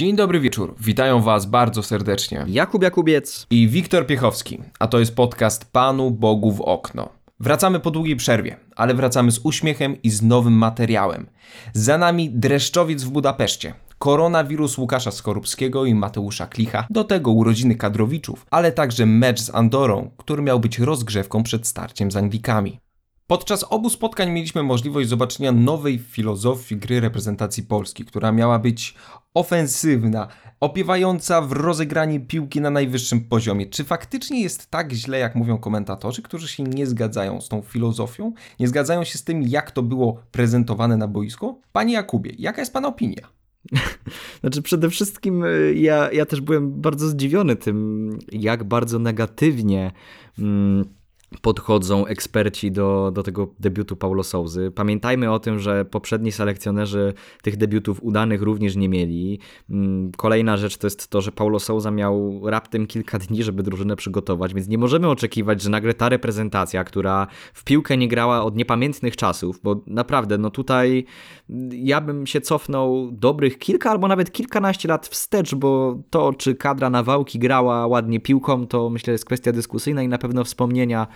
Dzień dobry wieczór. Witają Was bardzo serdecznie. Jakub Jakubiec i Wiktor Piechowski, a to jest podcast Panu Bogu w okno. Wracamy po długiej przerwie, ale wracamy z uśmiechem i z nowym materiałem. Za nami dreszczowiec w Budapeszcie, koronawirus Łukasza Skorupskiego i Mateusza Klicha, do tego urodziny kadrowiczów, ale także mecz z Andorą, który miał być rozgrzewką przed starciem z Anglikami. Podczas obu spotkań mieliśmy możliwość zobaczenia nowej filozofii gry reprezentacji Polski, która miała być ofensywna, opiewająca w rozegranie piłki na najwyższym poziomie. Czy faktycznie jest tak źle, jak mówią komentatorzy, którzy się nie zgadzają z tą filozofią, nie zgadzają się z tym, jak to było prezentowane na boisku? Panie Jakubie, jaka jest Pana opinia? Znaczy, przede wszystkim y, ja, ja też byłem bardzo zdziwiony tym, jak bardzo negatywnie. Mm, podchodzą eksperci do, do tego debiutu Paulo Souzy. Pamiętajmy o tym, że poprzedni selekcjonerzy tych debiutów udanych również nie mieli. Mm, kolejna rzecz to jest to, że Paulo Souza miał raptem kilka dni, żeby drużynę przygotować, więc nie możemy oczekiwać, że nagle ta reprezentacja, która w piłkę nie grała od niepamiętnych czasów, bo naprawdę, no tutaj ja bym się cofnął dobrych kilka albo nawet kilkanaście lat wstecz, bo to, czy kadra Nawałki grała ładnie piłką, to myślę jest kwestia dyskusyjna i na pewno wspomnienia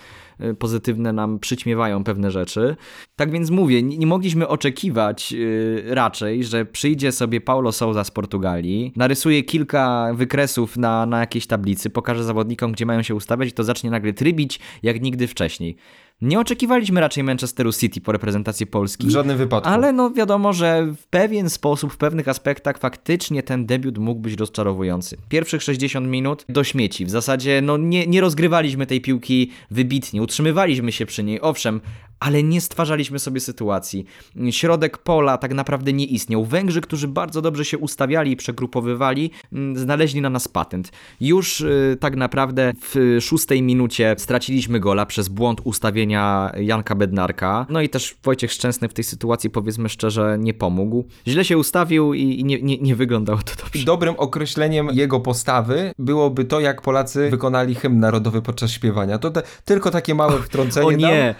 pozytywne nam przyćmiewają pewne rzeczy. Tak więc mówię, nie mogliśmy oczekiwać y, raczej, że przyjdzie sobie Paulo Souza z Portugalii, narysuje kilka wykresów na, na jakiejś tablicy, pokaże zawodnikom, gdzie mają się ustawiać i to zacznie nagle trybić jak nigdy wcześniej. Nie oczekiwaliśmy raczej Manchesteru City po reprezentacji Polski. W żadnym wypadku. Ale no wiadomo, że w pewien sposób, w pewnych aspektach faktycznie ten debiut mógł być rozczarowujący. Pierwszych 60 minut do śmieci. W zasadzie no nie, nie rozgrywaliśmy tej piłki wybitnie, utrzymywaliśmy się przy niej, owszem, ale nie stwarzaliśmy sobie sytuacji. Środek pola tak naprawdę nie istniał. Węgrzy, którzy bardzo dobrze się ustawiali i przegrupowywali, mm, znaleźli na nas patent. Już y, tak naprawdę w szóstej minucie straciliśmy gola przez błąd ustawienia Janka Bednarka. No i też Wojciech Szczęsny w tej sytuacji, powiedzmy szczerze, nie pomógł. Źle się ustawił i nie, nie, nie wyglądało to dobrze. Dobrym określeniem jego postawy byłoby to, jak Polacy wykonali hymn narodowy podczas śpiewania. To te, tylko takie małe wtrącenie. O nie!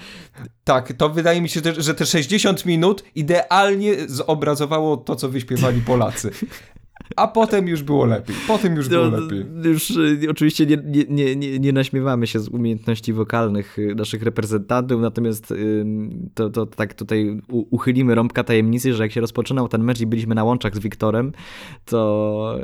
Tak, to wydaje mi się, że te 60 minut idealnie zobrazowało to, co wyśpiewali Polacy. A potem już było lepiej. Potem już było no, lepiej. Już y, oczywiście nie, nie, nie, nie naśmiewamy się z umiejętności wokalnych y, naszych reprezentantów, natomiast y, to, to tak tutaj uchylimy rąbka tajemnicy, że jak się rozpoczynał ten mecz i byliśmy na łączach z Wiktorem, to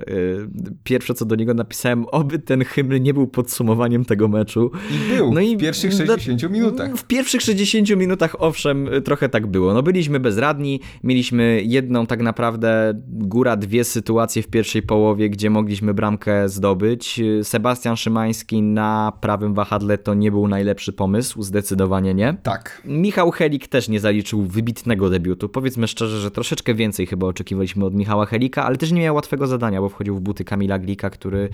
pierwsze co do niego napisałem, oby ten hymn nie był podsumowaniem tego meczu. I był no i w pierwszych 60 minutach. W pierwszych 60 minutach owszem, trochę tak było. No byliśmy bezradni, mieliśmy jedną tak naprawdę góra, dwie sytuacje w pierwszej połowie, gdzie mogliśmy bramkę zdobyć. Sebastian Szymański na prawym wahadle to nie był najlepszy pomysł, zdecydowanie nie. Tak. Michał Helik też nie zaliczył wybitnego debiutu. Powiedzmy szczerze, że troszeczkę więcej chyba oczekiwaliśmy od Michała Helika, ale też nie miał łatwego zadania, bo wchodził w buty Kamila Glika, który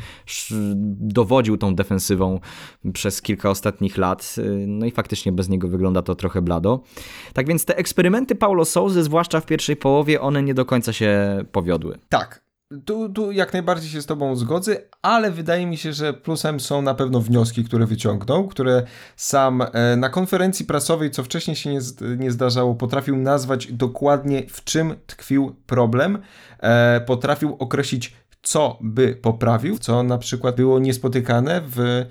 dowodził tą defensywą przez kilka ostatnich lat. No i faktycznie bez niego wygląda to trochę blado. Tak więc te eksperymenty Paulo Souzy, zwłaszcza w pierwszej połowie, one nie do końca się powiodły. Tak, tu, tu jak najbardziej się z Tobą zgodzę, ale wydaje mi się, że plusem są na pewno wnioski, które wyciągnął, które sam e, na konferencji prasowej, co wcześniej się nie, nie zdarzało, potrafił nazwać dokładnie w czym tkwił problem, e, potrafił określić, co by poprawił, co na przykład było niespotykane w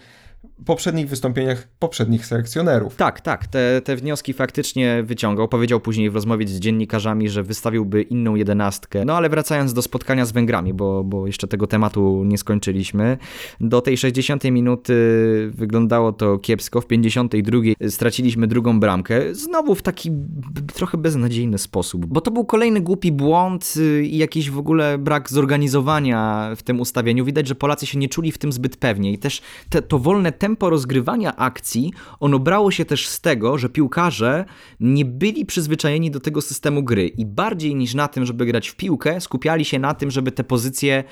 poprzednich wystąpieniach poprzednich selekcjonerów. Tak, tak, te, te wnioski faktycznie wyciągał. Powiedział później w rozmowie z dziennikarzami, że wystawiłby inną jedenastkę. No ale wracając do spotkania z Węgrami, bo, bo jeszcze tego tematu nie skończyliśmy. Do tej 60 minuty wyglądało to kiepsko, w 52 straciliśmy drugą bramkę. Znowu w taki trochę beznadziejny sposób, bo to był kolejny głupi błąd y, i jakiś w ogóle brak zorganizowania w tym ustawieniu. Widać, że Polacy się nie czuli w tym zbyt pewnie i też te, to wolne tempo rozgrywania akcji, ono brało się też z tego, że piłkarze nie byli przyzwyczajeni do tego systemu gry i bardziej niż na tym, żeby grać w piłkę, skupiali się na tym, żeby te pozycje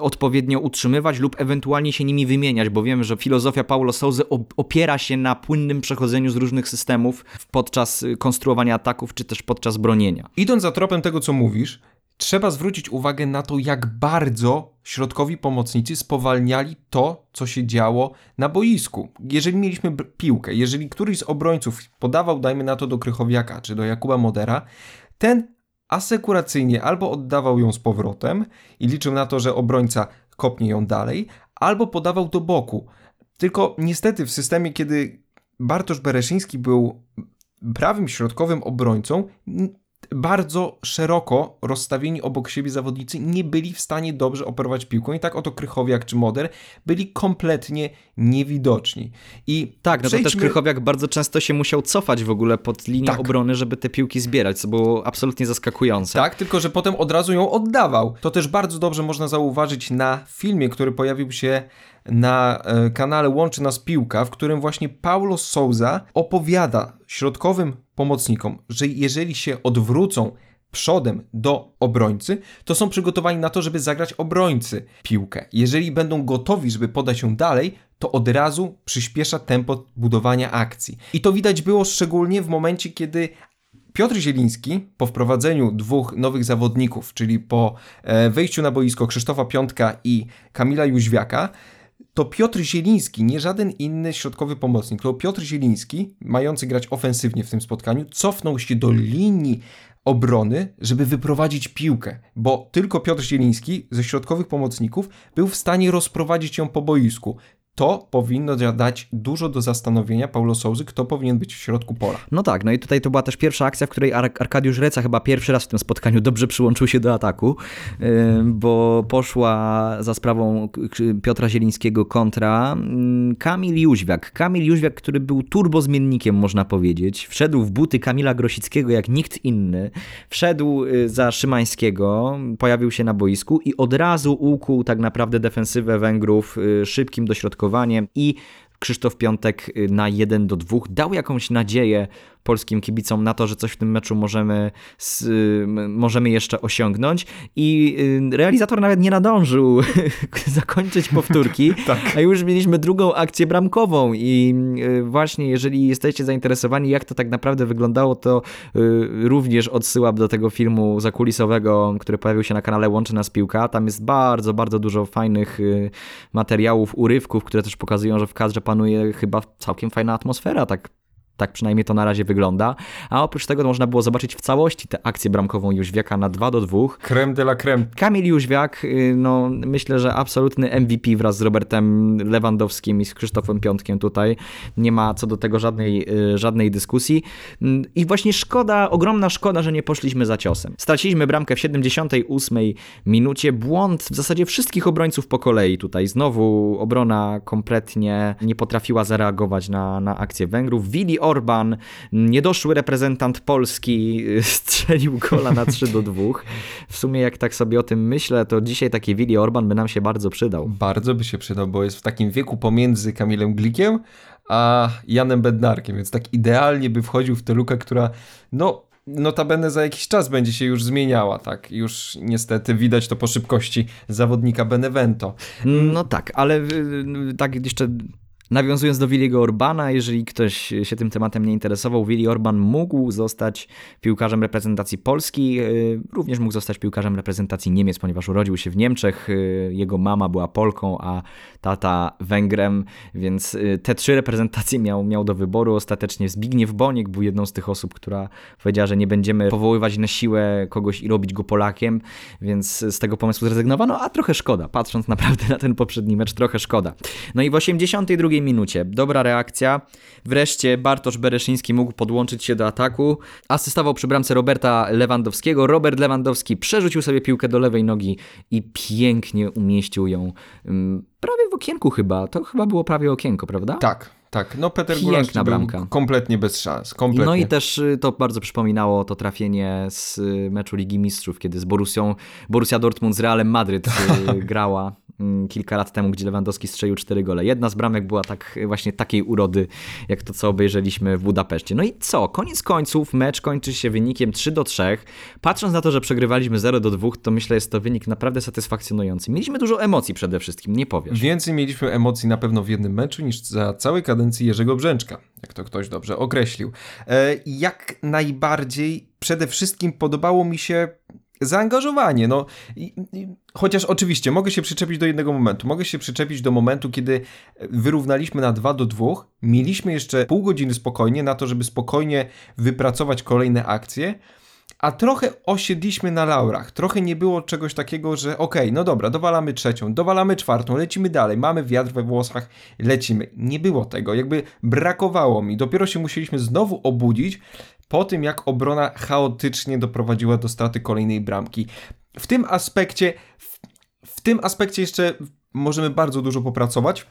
odpowiednio utrzymywać lub ewentualnie się nimi wymieniać, bo wiemy, że filozofia Paulo Souza opiera się na płynnym przechodzeniu z różnych systemów podczas konstruowania ataków czy też podczas bronienia. Idąc za tropem tego, co mówisz, trzeba zwrócić uwagę na to, jak bardzo środkowi pomocnicy spowalniali to, co się działo na boisku. Jeżeli mieliśmy piłkę, jeżeli któryś z obrońców podawał, dajmy na to do Krychowiaka czy do Jakuba Modera, ten asekuracyjnie albo oddawał ją z powrotem i liczył na to, że obrońca kopnie ją dalej, albo podawał do boku. Tylko niestety w systemie, kiedy Bartosz Bereszyński był prawym środkowym obrońcą, bardzo szeroko rozstawieni obok siebie zawodnicy nie byli w stanie dobrze operować piłką i tak oto Krychowiak czy Moder byli kompletnie niewidoczni. I tak, no przejdźmy... to też Krychowiak bardzo często się musiał cofać w ogóle pod linię tak. obrony, żeby te piłki zbierać, co było absolutnie zaskakujące. Tak, tylko że potem od razu ją oddawał. To też bardzo dobrze można zauważyć na filmie, który pojawił się na e, kanale Łączy Nas Piłka, w którym właśnie Paulo Souza opowiada środkowym pomocnikom, że jeżeli się odwrócą przodem do obrońcy, to są przygotowani na to, żeby zagrać obrońcy piłkę. Jeżeli będą gotowi, żeby podać ją dalej, to od razu przyspiesza tempo budowania akcji. I to widać było szczególnie w momencie, kiedy Piotr Zieliński po wprowadzeniu dwóch nowych zawodników, czyli po e, wejściu na boisko Krzysztofa Piątka i Kamila Jóźwiaka, to Piotr Zieliński, nie żaden inny środkowy pomocnik, to Piotr Zieliński, mający grać ofensywnie w tym spotkaniu, cofnął się do linii obrony, żeby wyprowadzić piłkę, bo tylko Piotr Zieliński ze środkowych pomocników był w stanie rozprowadzić ją po boisku to powinno dać dużo do zastanowienia Paulo Souzy, kto powinien być w środku pola. No tak, no i tutaj to była też pierwsza akcja, w której Ar Arkadiusz Reca chyba pierwszy raz w tym spotkaniu dobrze przyłączył się do ataku, bo poszła za sprawą Piotra Zielińskiego kontra Kamil Jóźwiak. Kamil Jóźwiak, który był turbozmiennikiem, można powiedzieć. Wszedł w buty Kamila Grosickiego jak nikt inny. Wszedł y, za Szymańskiego, pojawił się na boisku i od razu ukuł tak naprawdę defensywę Węgrów y, szybkim dośrodkowaniem i Krzysztof Piątek y, na 1 do 2 dał jakąś nadzieję polskim kibicom na to, że coś w tym meczu możemy, możemy jeszcze osiągnąć. I y, realizator nawet nie nadążył zakończyć powtórki, tak. a już mieliśmy drugą akcję bramkową. I y, właśnie, jeżeli jesteście zainteresowani, jak to tak naprawdę wyglądało, to y, również odsyłam do tego filmu zakulisowego, który pojawił się na kanale Łączy Nas Piłka. Tam jest bardzo, bardzo dużo fajnych materiałów, urywków, które też pokazują, że w kadrze panuje chyba całkiem fajna atmosfera, tak tak przynajmniej to na razie wygląda. A oprócz tego można było zobaczyć w całości tę akcję bramkową Jóźwiaka na 2 do 2. Creme de la creme. Kamil Jóźwiak, y, no myślę, że absolutny MVP wraz z Robertem Lewandowskim i z Krzysztofem Piątkiem tutaj. Nie ma co do tego żadnej, y, żadnej dyskusji. Mm, I właśnie szkoda, ogromna szkoda, że nie poszliśmy za ciosem. Straciliśmy bramkę w 78 minucie. Błąd w zasadzie wszystkich obrońców po kolei tutaj. Znowu obrona kompletnie nie potrafiła zareagować na, na akcję Węgrów. Willi Orban, niedoszły reprezentant Polski, strzelił gola na 3 do 2. W sumie jak tak sobie o tym myślę, to dzisiaj taki Willi Orban by nam się bardzo przydał. Bardzo by się przydał, bo jest w takim wieku pomiędzy Kamilem Glikiem a Janem Bednarkiem, więc tak idealnie by wchodził w tę lukę, która no notabene za jakiś czas będzie się już zmieniała, tak? Już niestety widać to po szybkości zawodnika Benevento. No tak, ale y, y, tak jeszcze Nawiązując do Williego Orbana, jeżeli ktoś się tym tematem nie interesował, Willi Orban mógł zostać piłkarzem reprezentacji Polski, e, również mógł zostać piłkarzem reprezentacji Niemiec, ponieważ urodził się w Niemczech. E, jego mama była Polką, a tata Węgrem, więc e, te trzy reprezentacje miał, miał do wyboru. Ostatecznie Zbigniew Boniek był jedną z tych osób, która powiedziała, że nie będziemy powoływać na siłę kogoś i robić go Polakiem, więc z tego pomysłu zrezygnowano, a trochę szkoda, patrząc naprawdę na ten poprzedni mecz, trochę szkoda. No i w 82 minucie. Dobra reakcja. Wreszcie Bartosz Bereszyński mógł podłączyć się do ataku. Asystował przy bramce Roberta Lewandowskiego. Robert Lewandowski przerzucił sobie piłkę do lewej nogi i pięknie umieścił ją um, prawie w okienku chyba. To chyba było prawie okienko, prawda? Tak. Tak, no Peter Piękna bramka. kompletnie bez szans. Kompletnie. No i też y, to bardzo przypominało to trafienie z y, meczu Ligi Mistrzów, kiedy z Borusią, Borussia Dortmund z Realem Madryt y, grała Mm, kilka lat temu, gdzie Lewandowski strzelił cztery gole. Jedna z bramek była tak właśnie takiej urody, jak to, co obejrzeliśmy w Budapeszcie. No i co? Koniec końców mecz kończy się wynikiem 3 do 3. Patrząc na to, że przegrywaliśmy 0 do 2, to myślę, jest to wynik naprawdę satysfakcjonujący. Mieliśmy dużo emocji przede wszystkim, nie powiesz. Więcej mieliśmy emocji na pewno w jednym meczu niż za całej kadencji Jerzego Brzęczka, jak to ktoś dobrze określił. E, jak najbardziej przede wszystkim podobało mi się zaangażowanie. No, i, i, chociaż oczywiście mogę się przyczepić do jednego momentu. Mogę się przyczepić do momentu, kiedy wyrównaliśmy na 2 do 2. Mieliśmy jeszcze pół godziny spokojnie na to, żeby spokojnie wypracować kolejne akcje. A trochę osiedliśmy na laurach. Trochę nie było czegoś takiego, że okej, okay, no dobra, dowalamy trzecią, dowalamy czwartą, lecimy dalej, mamy wiatr we włosach, lecimy. Nie było tego, jakby brakowało mi. Dopiero się musieliśmy znowu obudzić po tym, jak obrona chaotycznie doprowadziła do straty kolejnej bramki. W tym aspekcie, w, w tym aspekcie jeszcze możemy bardzo dużo popracować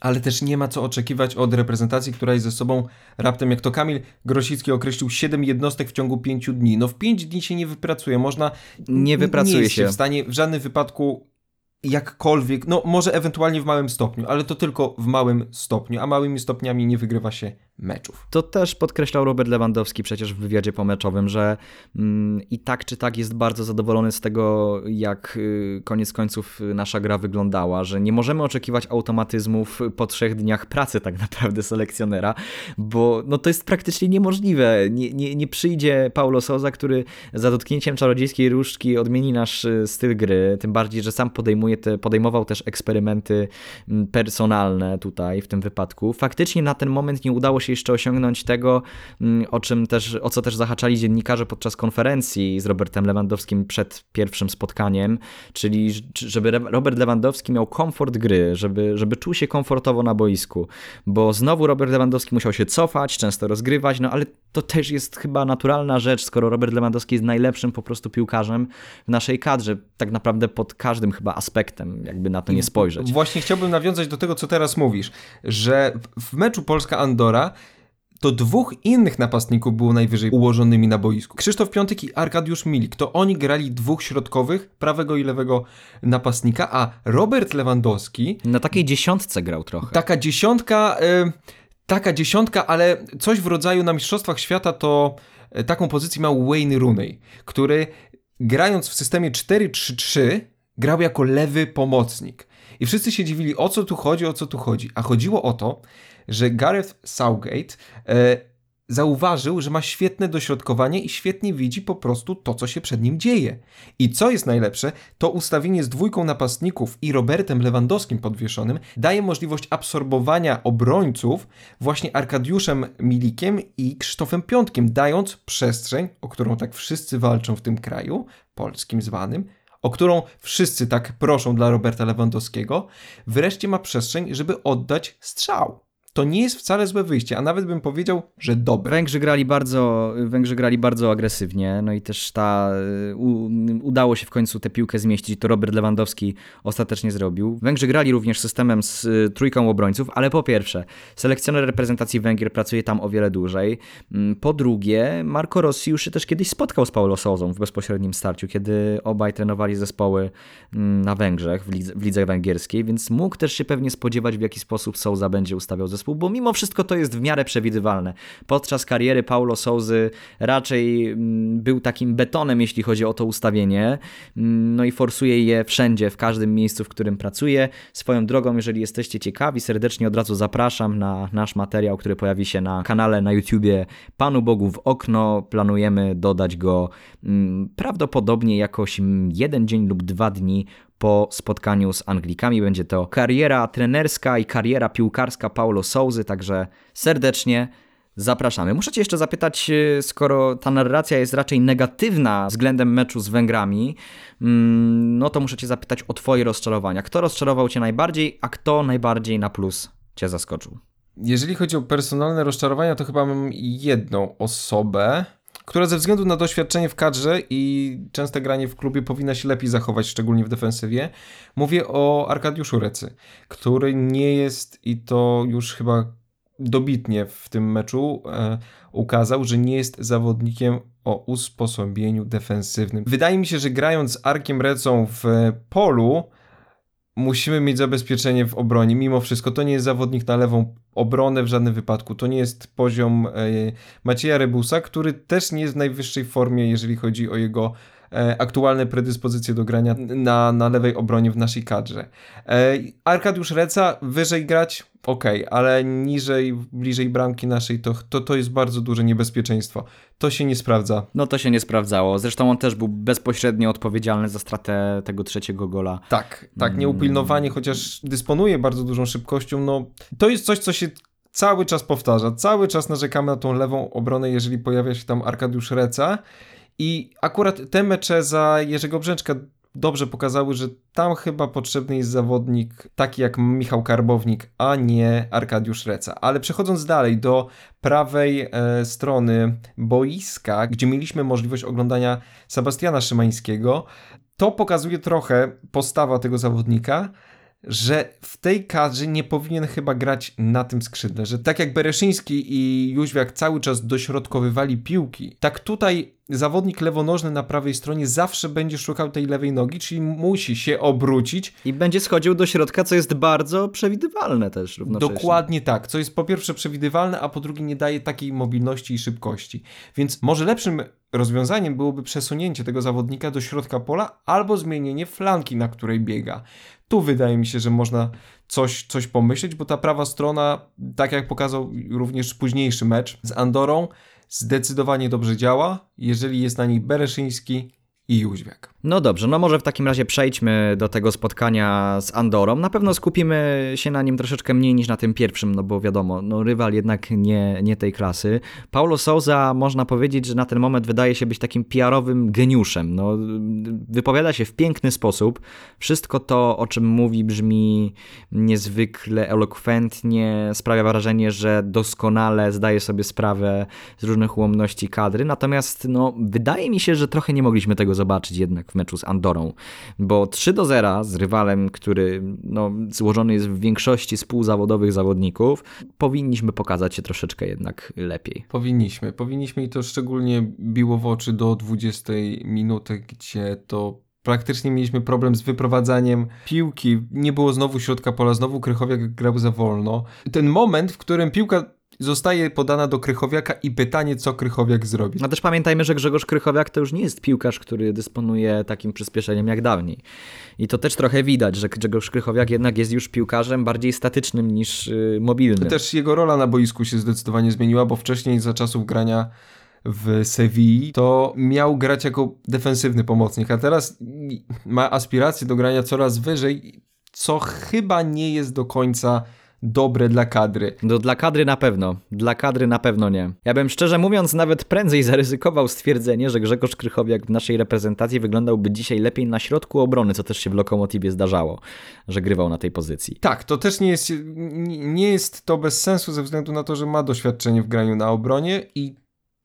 ale też nie ma co oczekiwać od reprezentacji, która jest ze sobą raptem, jak to Kamil Grosicki określił, 7 jednostek w ciągu 5 dni. No w 5 dni się nie wypracuje, można... Nie wypracuje nie się. w stanie w żadnym wypadku jakkolwiek, no może ewentualnie w małym stopniu, ale to tylko w małym stopniu, a małymi stopniami nie wygrywa się meczów. To też podkreślał Robert Lewandowski przecież w wywiadzie pomeczowym, że mm, i tak czy tak jest bardzo zadowolony z tego, jak y, koniec końców nasza gra wyglądała, że nie możemy oczekiwać automatyzmów po trzech dniach pracy tak naprawdę selekcjonera, bo no to jest praktycznie niemożliwe. Nie, nie, nie przyjdzie Paulo Souza, który za dotknięciem czarodziejskiej różdżki odmieni nasz y, styl gry, tym bardziej, że sam podejmuje te, podejmował też eksperymenty mm, personalne tutaj w tym wypadku. Faktycznie na ten moment nie udało się jeszcze osiągnąć tego, mm, o czym też, o co też zahaczali dziennikarze podczas konferencji z Robertem Lewandowskim przed pierwszym spotkaniem, czyli żeby Robert Lewandowski miał komfort gry, żeby, żeby czuł się komfortowo na boisku, bo znowu Robert Lewandowski musiał się cofać, często rozgrywać, no ale to też jest chyba naturalna rzecz, skoro Robert Lewandowski jest najlepszym po prostu piłkarzem w naszej kadrze, tak naprawdę pod każdym chyba aspektem, jakby na to nie spojrzeć. Właśnie chciałbym nawiązać do tego, co teraz mówisz, że w meczu Polska-Andora to dwóch innych napastników było najwyżej ułożonymi na boisku. Krzysztof Piątek i Arkadiusz Milik. To oni grali dwóch środkowych, prawego i lewego napastnika, a Robert Lewandowski... Na takiej dziesiątce grał trochę. Taka dziesiątka... Y taka dziesiątka, ale coś w rodzaju na Mistrzostwach Świata to y, taką pozycję miał Wayne Rooney, który grając w systemie 4-3-3 grał jako lewy pomocnik. I wszyscy się dziwili, o co tu chodzi, o co tu chodzi. A chodziło o to, że Gareth Southgate e, zauważył, że ma świetne dośrodkowanie i świetnie widzi po prostu to, co się przed nim dzieje. I co jest najlepsze, to ustawienie z dwójką napastników i Robertem Lewandowskim podwieszonym daje możliwość absorbowania obrońców właśnie Arkadiuszem Milikiem i Krzysztofem Piątkiem, dając przestrzeń, o którą tak wszyscy walczą w tym kraju, polskim zwanym, o którą wszyscy tak proszą dla Roberta Lewandowskiego, wreszcie ma przestrzeń, żeby oddać strzał to nie jest wcale złe wyjście, a nawet bym powiedział, że dobre. Węgrzy grali bardzo, Węgrzy grali bardzo agresywnie, no i też ta, u, udało się w końcu tę piłkę zmieścić, to Robert Lewandowski ostatecznie zrobił. Węgrzy grali również systemem z y, trójką obrońców, ale po pierwsze, selekcjoner reprezentacji Węgier pracuje tam o wiele dłużej. Mm, po drugie, Marco Rossi już się też kiedyś spotkał z Paulo Sozą w bezpośrednim starciu, kiedy obaj trenowali zespoły mm, na Węgrzech, w lidze, w lidze węgierskiej, więc mógł też się pewnie spodziewać, w jaki sposób Souza będzie ustawiał zespół zespół, bo mimo wszystko to jest w miarę przewidywalne. Podczas kariery Paulo Souzy raczej mm, był takim betonem, jeśli chodzi o to ustawienie, mm, no i forsuje je wszędzie, w każdym miejscu, w którym pracuje. Swoją drogą, jeżeli jesteście ciekawi, serdecznie od razu zapraszam na nasz materiał, który pojawi się na kanale na YouTubie Panu Bogu w okno. Planujemy dodać go mm, prawdopodobnie jakoś jeden dzień lub dwa dni po spotkaniu z Anglikami. Będzie to kariera trenerska i kariera piłkarska Paulo Souzy, także serdecznie zapraszamy. Muszę Cię jeszcze zapytać, e, skoro ta narracja jest raczej negatywna względem meczu z Węgrami, mm, no to muszę Cię zapytać o Twoje rozczarowania. Kto rozczarował Cię najbardziej, a kto najbardziej na plus Cię zaskoczył? Jeżeli chodzi o personalne rozczarowania, to chyba mam jedną osobę która ze względu na doświadczenie w kadrze i częste granie w klubie powinna się lepiej zachować, szczególnie w defensywie. Mówię o Arkadiuszu Recy, który nie jest i to już chyba dobitnie w tym meczu e, ukazał, że nie jest zawodnikiem o usposobieniu defensywnym. Wydaje mi się, że grając z Arkiem Recą w polu, musimy mieć zabezpieczenie w obronie. Mimo wszystko to nie jest zawodnik na lewą obronę w żadnym wypadku. To nie jest poziom e, Macieja Rebusa, który też nie jest w najwyższej formie, jeżeli chodzi o jego e, aktualne predyspozycje do grania na, na lewej obronie w naszej kadrze. E, Arkadiusz Reca wyżej grać ok, ale niżej, bliżej bramki naszej to, to, to jest bardzo duże niebezpieczeństwo. To się nie sprawdza. No to się nie sprawdzało. Zresztą on też był bezpośrednio odpowiedzialny za stratę tego trzeciego gola. Tak, tak, nieupilnowanie, chociaż dysponuje bardzo dużą szybkością, no to jest coś, co się cały czas powtarza. Cały czas narzekamy na tą lewą obronę, jeżeli pojawia się tam Arkadiusz Reca I akurat te mecze za Jerzego Brzęczka dobrze pokazały, że tam chyba potrzebny jest zawodnik taki jak Michał Karbownik, a nie Arkadiusz Reca. Ale przechodząc dalej do prawej e, strony boiska, gdzie mieliśmy możliwość oglądania Sebastiana Szymańskiego, to pokazuje trochę postawa tego zawodnika, że w tej kadrze nie powinien chyba grać na tym skrzydle, że tak jak Bereszyński i Jóźwiak cały czas dośrodkowywali piłki, tak tutaj zawodnik lewonożny na prawej stronie zawsze będzie szukał tej lewej nogi, czyli musi się obrócić. I będzie schodził do środka, co jest bardzo przewidywalne też równocześnie. Dokładnie tak, co jest po pierwsze przewidywalne, a po drugie nie daje takiej mobilności i szybkości. Więc może lepszym rozwiązaniem byłoby przesunięcie tego zawodnika do środka pola albo zmienienie flanki, na której biega. Tu wydaje mi się, że można coś, coś pomyśleć, bo ta prawa strona, tak jak pokazał również późniejszy mecz z Andorą, zdecydowanie dobrze działa, jeżeli jest na niej Bereszyński i Jóźwiak. No dobrze, no może w takim razie przejdźmy do tego spotkania z Andorą. Na pewno skupimy się na nim troszeczkę mniej niż na tym pierwszym, no bo wiadomo, no rywal jednak nie, nie tej klasy. Paulo Souza można powiedzieć, że na ten moment wydaje się być takim PR-owym geniuszem. No, wypowiada się w piękny sposób. Wszystko to, o czym mówi, brzmi niezwykle elokwentnie, sprawia wrażenie, że doskonale zdaje sobie sprawę z różnych ułomności kadry. Natomiast no, wydaje mi się, że trochę nie mogliśmy tego zobaczyć jednak w meczu z Andorą, bo 3 do 0 z rywalem, który no, złożony jest w większości z zawodników, powinniśmy pokazać się troszeczkę jednak lepiej. Powinniśmy, powinniśmy i to szczególnie biło w oczy do 20 minuty, gdzie to praktycznie mieliśmy problem z wyprowadzaniem piłki. Nie było znowu środka pola, znowu Krychowiak grał za wolno. Ten moment, w którym piłka zostaje podana do Krychowiaka i pytanie, co Krychowiak zrobi. No też pamiętajmy, że Grzegorz Krychowiak to już nie jest piłkarz, który dysponuje takim przyspieszeniem jak dawniej. I to też trochę widać, że Grzegorz Krychowiak jednak jest już piłkarzem bardziej statycznym niż yy, mobilnym. Też jego rola na boisku się zdecydowanie zmieniła, bo wcześniej za czasów grania w Sewilli, to miał grać jako defensywny pomocnik, a teraz ma aspiracje do grania coraz wyżej, co chyba nie jest do końca dobre dla kadry. No dla kadry na pewno, dla kadry na pewno nie. Ja bym szczerze mówiąc nawet prędzej zaryzykował stwierdzenie, że Grzegorz Krychowiak w naszej reprezentacji wyglądałby dzisiaj lepiej na środku obrony, co też się w Lokomotivie zdarzało, że grywał na tej pozycji. Tak, to też nie jest, nie jest to bez sensu ze względu na to, że ma doświadczenie w graniu na obronie i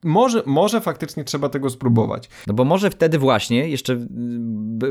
może, może faktycznie trzeba tego spróbować. No bo może wtedy właśnie, jeszcze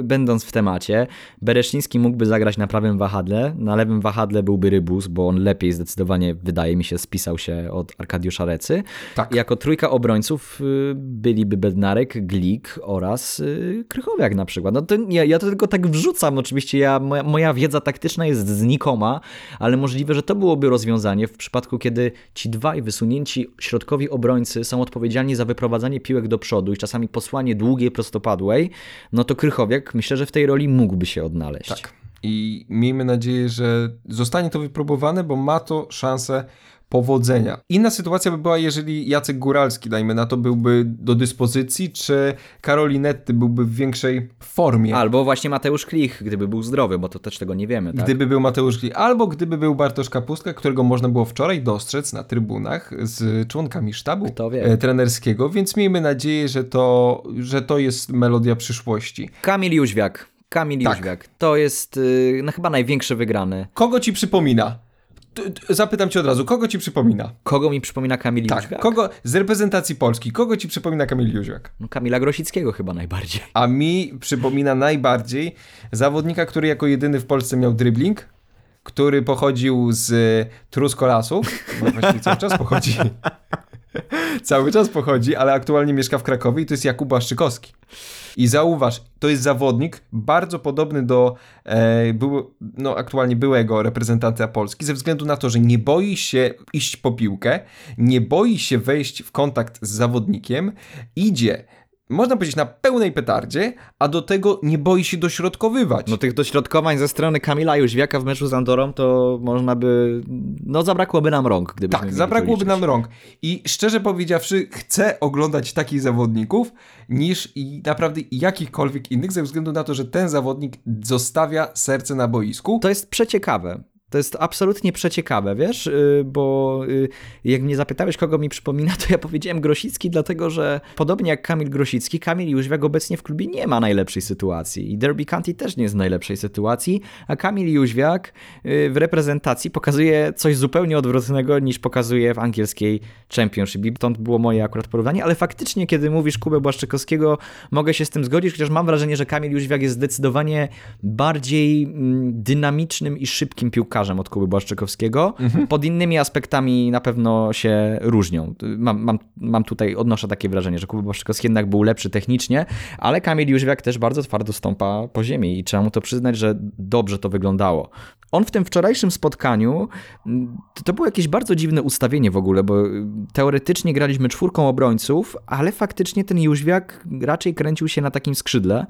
będąc w temacie, Bereszyński mógłby zagrać na prawym wahadle, na lewym wahadle byłby Rybus, bo on lepiej zdecydowanie, wydaje mi się, spisał się od Arkadiusza Recy. Tak. Jako trójka obrońców y, byliby Bednarek, Glik oraz y, Krychowiak na przykład. No to ja, ja to tylko tak wrzucam, oczywiście ja, moja, moja wiedza taktyczna jest znikoma, ale możliwe, że to byłoby rozwiązanie w przypadku, kiedy ci dwaj wysunięci środkowi obrońcy są odpowiedzialni odpowiedzialni za wyprowadzanie piłek do przodu i czasami posłanie długiej, prostopadłej, no to Krychowiak myślę, że w tej roli mógłby się odnaleźć. Tak. I miejmy nadzieję, że zostanie to wypróbowane, bo ma to szansę powodzenia. Inna sytuacja by była, jeżeli Jacek Góralski, dajmy na to, byłby do dyspozycji, czy Karolinetty byłby w większej formie. Albo właśnie Mateusz Klich, gdyby był zdrowy, bo to też tego nie wiemy. Tak? Gdyby był Mateusz Klich, albo gdyby był Bartosz Kapustka, którego można było wczoraj dostrzec na trybunach z członkami sztabu e, trenerskiego, więc miejmy nadzieję, że to, że to jest melodia przyszłości. Kamil Jóźwiak. Kamil tak. Jóźwiak. To jest yy, no, chyba największy wygrany. Kogo ci przypomina? Zapytam cię od razu, kogo ci przypomina? Kogo mi przypomina Kamil tak, Jóźwiak? kogo z reprezentacji Polski, kogo ci przypomina Kamil Jóźwiak? No Kamila Grosickiego chyba najbardziej. A mi przypomina najbardziej zawodnika, który jako jedyny w Polsce miał dribbling, który pochodził z Truskolasów, no właściwie cały czas pochodzi. cały czas pochodzi, ale aktualnie mieszka w Krakowie i to jest Jakub Błaszczykowski. I zauważ, to jest zawodnik bardzo podobny do e, był, no, aktualnie byłego reprezentanta Polski, ze względu na to, że nie boi się iść po piłkę, nie boi się wejść w kontakt z zawodnikiem, idzie można powiedzieć, na pełnej petardzie, a do tego nie boi się dośrodkowywać. No tych dośrodkowań ze strony Kamila Jóźwiaka w meczu z Andorą to można by, no zabrakłoby nam rąk, gdyby Tak, zabrakłoby nam rąk. I szczerze powiedziawszy, chcę oglądać takich zawodników niż i naprawdę jakichkolwiek innych, ze względu na to, że ten zawodnik zostawia serce na boisku. To jest przeciekawe To jest absolutnie przeciekawe, wiesz, y, bo y, jak mnie zapytałeś, kogo mi przypomina, to ja powiedziałem Grosicki, dlatego że podobnie jak Kamil Grosicki, Kamil Jóźwiak obecnie w klubie nie ma najlepszej sytuacji i Derby County też nie jest w najlepszej sytuacji, a Kamil Jóźwiak y, w reprezentacji pokazuje coś zupełnie odwrotnego niż pokazuje w angielskiej Championship. I stąd było moje akurat porównanie, ale faktycznie, kiedy mówisz Kubę Błaszczykowskiego, mogę się z tym zgodzić, chociaż mam wrażenie, że Kamil Jóźwiak jest zdecydowanie bardziej mm, dynamicznym i szybkim piłkarzem od Kuby Błaszczykowskiego. Mhm. Pod innymi aspektami na pewno się różnią. Mam, mam, mam tutaj, odnoszę takie wrażenie, że Kuba Błaszczykowski jednak był lepszy technicznie, ale Kamil Jóźwiak też bardzo twardo stąpa po ziemi i trzeba mu to przyznać, że dobrze to wyglądało. On w tym wczorajszym spotkaniu, to, to było jakieś bardzo dziwne ustawienie w ogóle, bo teoretycznie graliśmy czwórką obrońców, ale faktycznie ten Jóźwiak raczej kręcił się na takim skrzydle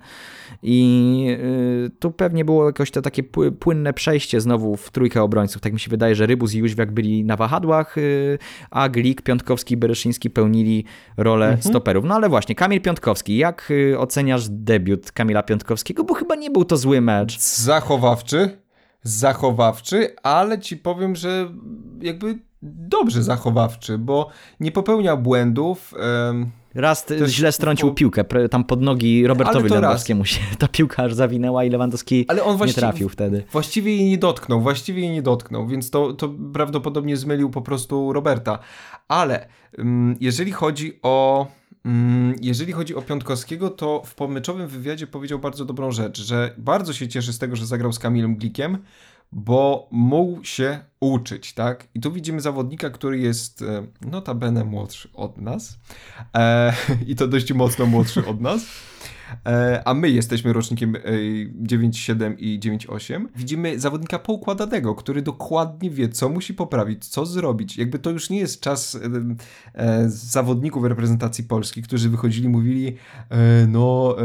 i y, tu pewnie było jakoś to takie płynne przejście znowu w trójkę obrońców. Tak mi się wydaje, że Rybus i Jóźwiak byli na wahadłach, y, a Glik, Piątkowski i Bereszyński pełnili rolę mhm. stoperów. No ale właśnie, Kamil Piątkowski, jak y, oceniasz debiut Kamila Piątkowskiego? Bo chyba nie był to zły mecz. Zachowawczy, zachowawczy, ale ci powiem, że jakby dobrze zachowawczy, bo nie popełniał błędów. Raz Też, źle strącił piłkę, tam pod nogi Robertowi Lewandowskiemu się ta piłka aż zawinęła i Lewandowski ale on nie trafił wtedy. Właściwie jej nie dotknął, właściwie jej nie dotknął, więc to, to prawdopodobnie zmylił po prostu Roberta. Ale um, jeżeli chodzi o um, jeżeli chodzi o Piątkowskiego, to w pomyczowym wywiadzie powiedział bardzo dobrą rzecz, że bardzo się cieszy z tego, że zagrał z Kamilem Glikiem, bo mógł się uczyć, tak? I tu widzimy zawodnika, który jest e, notabene młodszy od nas e, i to dość mocno młodszy od nas. E, a my jesteśmy rocznikiem 9.7 e, i 9.8, widzimy zawodnika poukładanego, który dokładnie wie, co musi poprawić, co zrobić. Jakby to już nie jest czas e, zawodników reprezentacji Polski, którzy wychodzili mówili no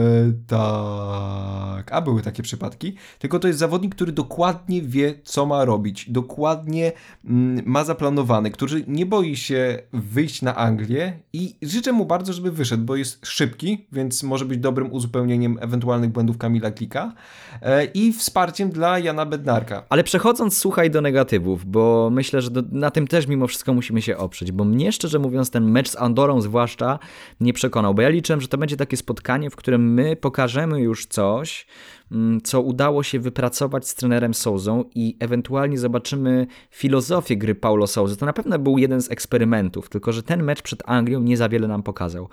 tak, a były takie przypadki, tylko to jest zawodnik, który dokładnie wie, co ma robić, dokładnie mm, ma zaplanowane, który nie boi się wyjść na Anglię i życzę mu bardzo, żeby wyszedł, bo jest szybki, więc może być dobrym uzupełnieniem ewentualnych błędów Kamila Klika e, i wsparciem dla Jana Bednarka. Ale przechodząc, słuchaj, do negatywów, bo myślę, że do, na tym też mimo wszystko musimy się oprzeć, bo mnie szczerze mówiąc ten mecz z Andorą zwłaszcza nie przekonał, bo ja liczyłem, że to będzie takie spotkanie, w którym my pokażemy już coś, mm, co udało się wypracować z trenerem Souzą i ewentualnie zobaczymy filozofię gry Paulo Souzy. To na pewno był jeden z eksperymentów, tylko że ten mecz przed Anglią nie za wiele nam pokazał.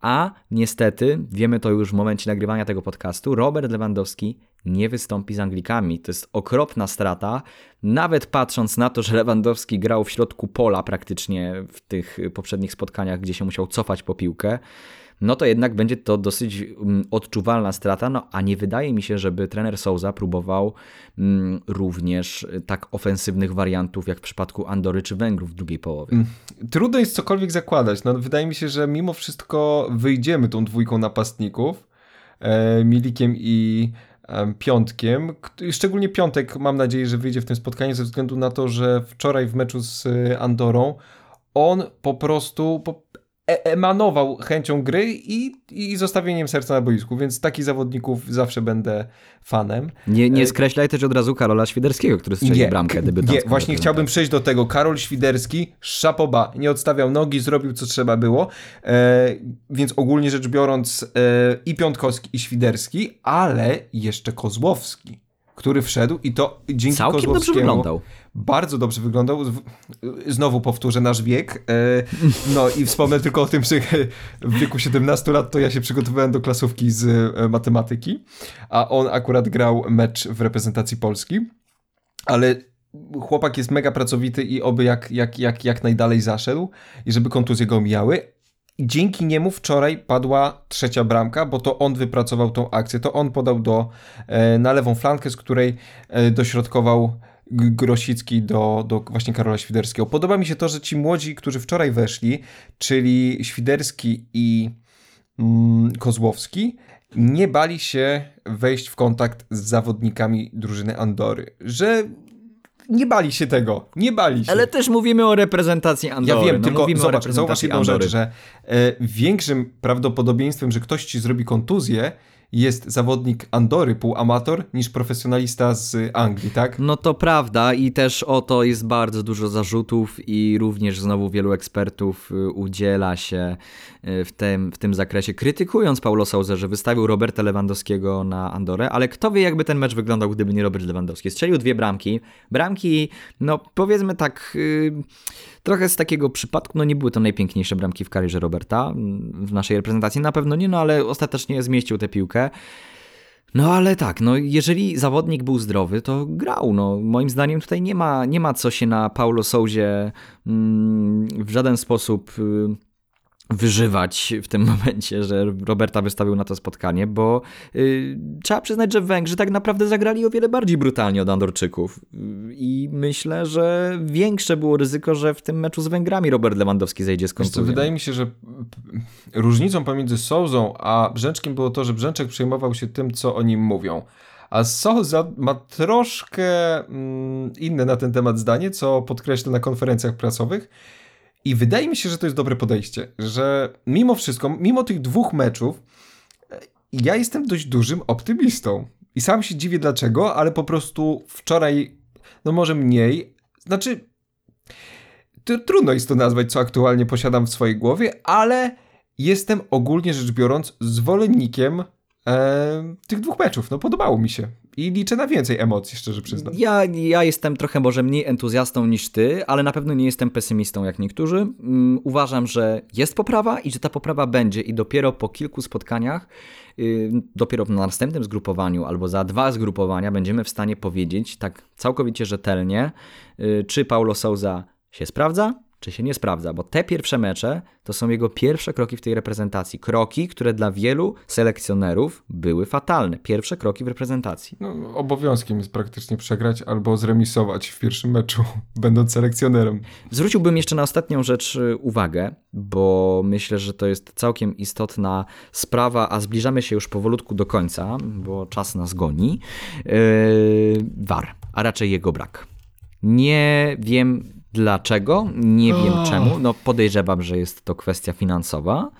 A niestety, wiemy to już w momencie nagrywania tego podcastu, Robert Lewandowski nie wystąpi z Anglikami. To jest okropna strata, nawet patrząc na to, że Lewandowski grał w środku pola praktycznie w tych poprzednich spotkaniach, gdzie się musiał cofać po piłkę no to jednak będzie to dosyć mm, odczuwalna strata, no a nie wydaje mi się, żeby trener Souza próbował mm, również tak ofensywnych wariantów jak w przypadku Andory czy Węgrów w drugiej połowie. Mm, trudno jest cokolwiek zakładać. No, wydaje mi się, że mimo wszystko wyjdziemy tą dwójką napastników, e, Milikiem i e, Piątkiem. Szczególnie Piątek mam nadzieję, że wyjdzie w tym spotkaniu ze względu na to, że wczoraj w meczu z Andorą on po prostu emanował chęcią gry i, i zostawieniem serca na boisku, więc takich zawodników zawsze będę fanem. Nie, nie e, skreślaj też od razu Karola Świderskiego, który strzelił nie, bramkę Nie, właśnie chciałbym przejść do tego. Karol Świderski, szapoba, nie odstawiał nogi, zrobił co trzeba było, e, więc ogólnie rzecz biorąc e, i Piątkowski i Świderski, ale jeszcze Kozłowski który wszedł i to dzięki Całkiem Kozłowskiemu... dobrze wyglądał. Bardzo dobrze wyglądał. Znowu powtórzę nasz wiek. E, no i wspomnę tylko o tym, że w wieku 17 lat to ja się przygotowywałem do klasówki z e, matematyki, a on akurat grał mecz w reprezentacji Polski. Ale chłopak jest mega pracowity i oby jak, jak, jak, jak najdalej zaszedł i żeby kontuzje go omijały, dzięki niemu wczoraj padła trzecia bramka, bo to on wypracował tą akcję, to on podał do, e, na lewą flankę, z której e, dośrodkował Grosicki do, do właśnie Karola Świderskiego. Podoba mi się to, że ci młodzi, którzy wczoraj weszli, czyli Świderski i mm, Kozłowski, nie bali się wejść w kontakt z zawodnikami drużyny Andory. Że nie bali się tego, nie bali się. Ale też mówimy o reprezentacji Andory. Ja wiem, no, tylko zobacz, zauważ jedną Andory. rzecz, że e, większym prawdopodobieństwem, że ktoś ci zrobi kontuzję, jest zawodnik Andory, półamator, niż profesjonalista z Anglii, tak? No to prawda i też o to jest bardzo dużo zarzutów i również znowu wielu ekspertów y, udziela się y, w tym, w tym zakresie, krytykując Paulo Sousa, że wystawił Roberta Lewandowskiego na Andorę, ale kto wie jakby ten mecz wyglądał, gdyby nie Robert Lewandowski. Strzelił dwie bramki, bramki, no powiedzmy tak, yy, trochę z takiego przypadku, no nie były to najpiękniejsze bramki w karierze Roberta w naszej reprezentacji, na pewno nie, no ale ostatecznie zmieścił tę piłkę. No ale tak, no jeżeli zawodnik był zdrowy, to grał. No, moim zdaniem tutaj nie ma, nie ma co się na Paulo Souzie mm, w żaden sposób y, wyżywać w tym momencie, że Roberta wystawił na to spotkanie, bo yy, trzeba przyznać, że Węgrzy tak naprawdę zagrali o wiele bardziej brutalnie od Andorczyków. I myślę, że większe było ryzyko, że w tym meczu z Węgrami Robert Lewandowski zejdzie z kontuzją. Wydaje mi się, że różnicą pomiędzy Souzą a Brzęczkiem było to, że Brzęczek przejmował się tym, co o nim mówią. A Souza ma troszkę mm, inne na ten temat zdanie, co podkreśla na konferencjach prasowych i wydaje mi się, że to jest dobre podejście, że mimo wszystko, mimo tych dwóch meczów, e, ja jestem dość dużym optymistą. I sam się dziwię dlaczego, ale po prostu wczoraj, no może mniej, znaczy, trudno jest to nazwać, co aktualnie posiadam w swojej głowie, ale jestem ogólnie rzecz biorąc zwolennikiem e, tych dwóch meczów. No podobało mi się. I liczę na więcej emocji, szczerze przyznam. Ja, ja jestem trochę może mniej entuzjastą niż ty, ale na pewno nie jestem pesymistą jak niektórzy. Um, uważam, że jest poprawa i że ta poprawa będzie i dopiero po kilku spotkaniach, yy, dopiero w następnym zgrupowaniu albo za dwa zgrupowania będziemy w stanie powiedzieć tak całkowicie rzetelnie, yy, czy Paulo Souza się sprawdza, czy się nie sprawdza, bo te pierwsze mecze to są jego pierwsze kroki w tej reprezentacji. Kroki, które dla wielu selekcjonerów były fatalne. Pierwsze kroki w reprezentacji. No, obowiązkiem jest praktycznie przegrać albo zremisować w pierwszym meczu, będąc selekcjonerem. Zwróciłbym jeszcze na ostatnią rzecz y, uwagę, bo myślę, że to jest całkiem istotna sprawa, a zbliżamy się już powolutku do końca, bo czas nas goni. Yy, war, a raczej jego brak. Nie wiem, Dlaczego? Nie wiem oh. czemu. No podejrzewam, że jest to kwestia finansowa.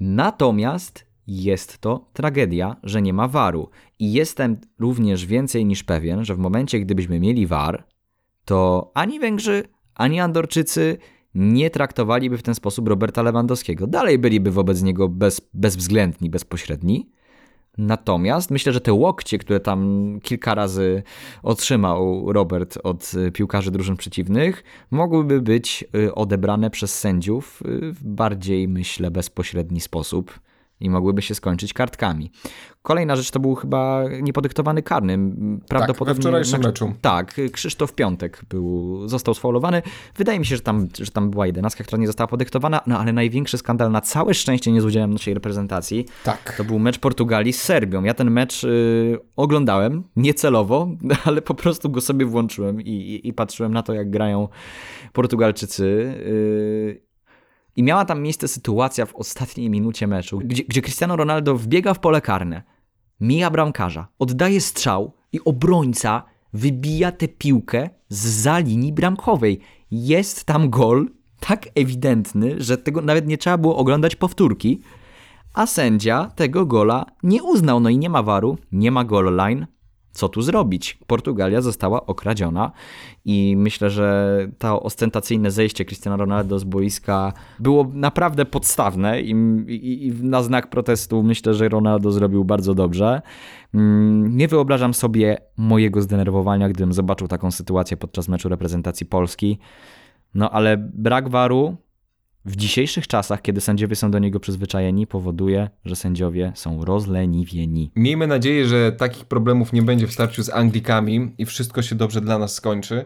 Natomiast jest to tragedia, że nie ma waru. I jestem również więcej niż pewien, że w momencie, gdybyśmy mieli war, to ani Węgrzy, ani Andorczycy nie traktowaliby w ten sposób Roberta Lewandowskiego. Dalej byliby wobec niego bez, bezwzględni, bezpośredni. Natomiast myślę, że te łokcie, które tam kilka razy otrzymał Robert od y, piłkarzy drużyn przeciwnych, mogłyby być y, odebrane przez sędziów y, w bardziej, myślę, bezpośredni sposób i mogłyby się skończyć kartkami. Kolejna rzecz to był chyba niepodyktowany karny. Prawdopodobnie tak, we wczorajszym meczu. Tak, Krzysztof Piątek był, został sfaulowany. Wydaje mi się, że tam, że tam była jedenastka, która nie została podyktowana, no ale największy skandal na całe szczęście nie z udziałem naszej reprezentacji. Tak. To był mecz Portugalii z Serbią. Ja ten mecz y, oglądałem, niecelowo, ale po prostu go sobie włączyłem i, i, i patrzyłem na to, jak grają Portugalczycy. Y, i miała tam miejsce sytuacja w ostatniej minucie meczu, gdzie, gdzie Cristiano Ronaldo wbiega w pole karne, mija bramkarza, oddaje strzał i obrońca wybija tę piłkę z linii bramkowej. Jest tam gol tak ewidentny, że tego nawet nie trzeba było oglądać powtórki, a sędzia tego gola nie uznał. No i nie ma waru, nie ma goal line, co tu zrobić? Portugalia została okradziona i myślę, że to ostentacyjne zejście Cristiano Ronaldo z boiska było naprawdę podstawne i, i, i na znak protestu myślę, że Ronaldo zrobił bardzo dobrze. Mm, nie wyobrażam sobie mojego zdenerwowania, gdybym zobaczył taką sytuację podczas meczu reprezentacji Polski. No ale brak waru w dzisiejszych czasach, kiedy sędziowie są do niego przyzwyczajeni, powoduje, że sędziowie są rozleniwieni. Miejmy nadzieję, że takich problemów nie będzie w starciu z Anglikami i wszystko się dobrze dla nas skończy.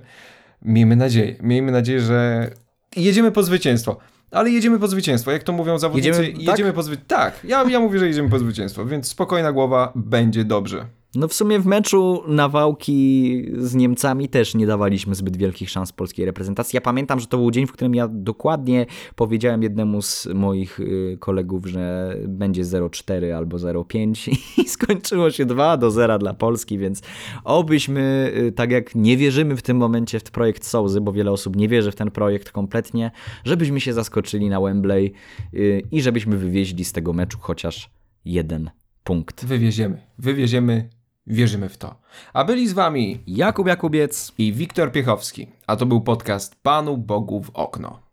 Miejmy nadzieję. Miejmy nadzieję, że jedziemy po zwycięstwo. Ale jedziemy po zwycięstwo. Jak to mówią zawodnicy, jedziemy, tak? jedziemy po zwycięstwo. Tak, ja, ja mówię, że jedziemy po zwycięstwo, więc spokojna głowa, będzie dobrze. No w sumie w meczu nawałki z Niemcami też nie dawaliśmy zbyt wielkich szans polskiej reprezentacji. Ja pamiętam, że to był dzień, w którym ja dokładnie powiedziałem jednemu z moich y, kolegów, że będzie 0,4 albo 0,5 i skończyło się 2 do 0 dla Polski, więc obyśmy, y, tak jak nie wierzymy w tym momencie w projekt Sołzy, bo wiele osób nie wierzy w ten projekt kompletnie, żebyśmy się zaskoczyli na Wembley y, i żebyśmy wywieźli z tego meczu chociaż jeden Punkt. Wywieziemy. Wywieziemy, wierzymy w to. A byli z wami Jakub Jakubiec i Wiktor Piechowski, a to był podcast Panu Bogu w okno.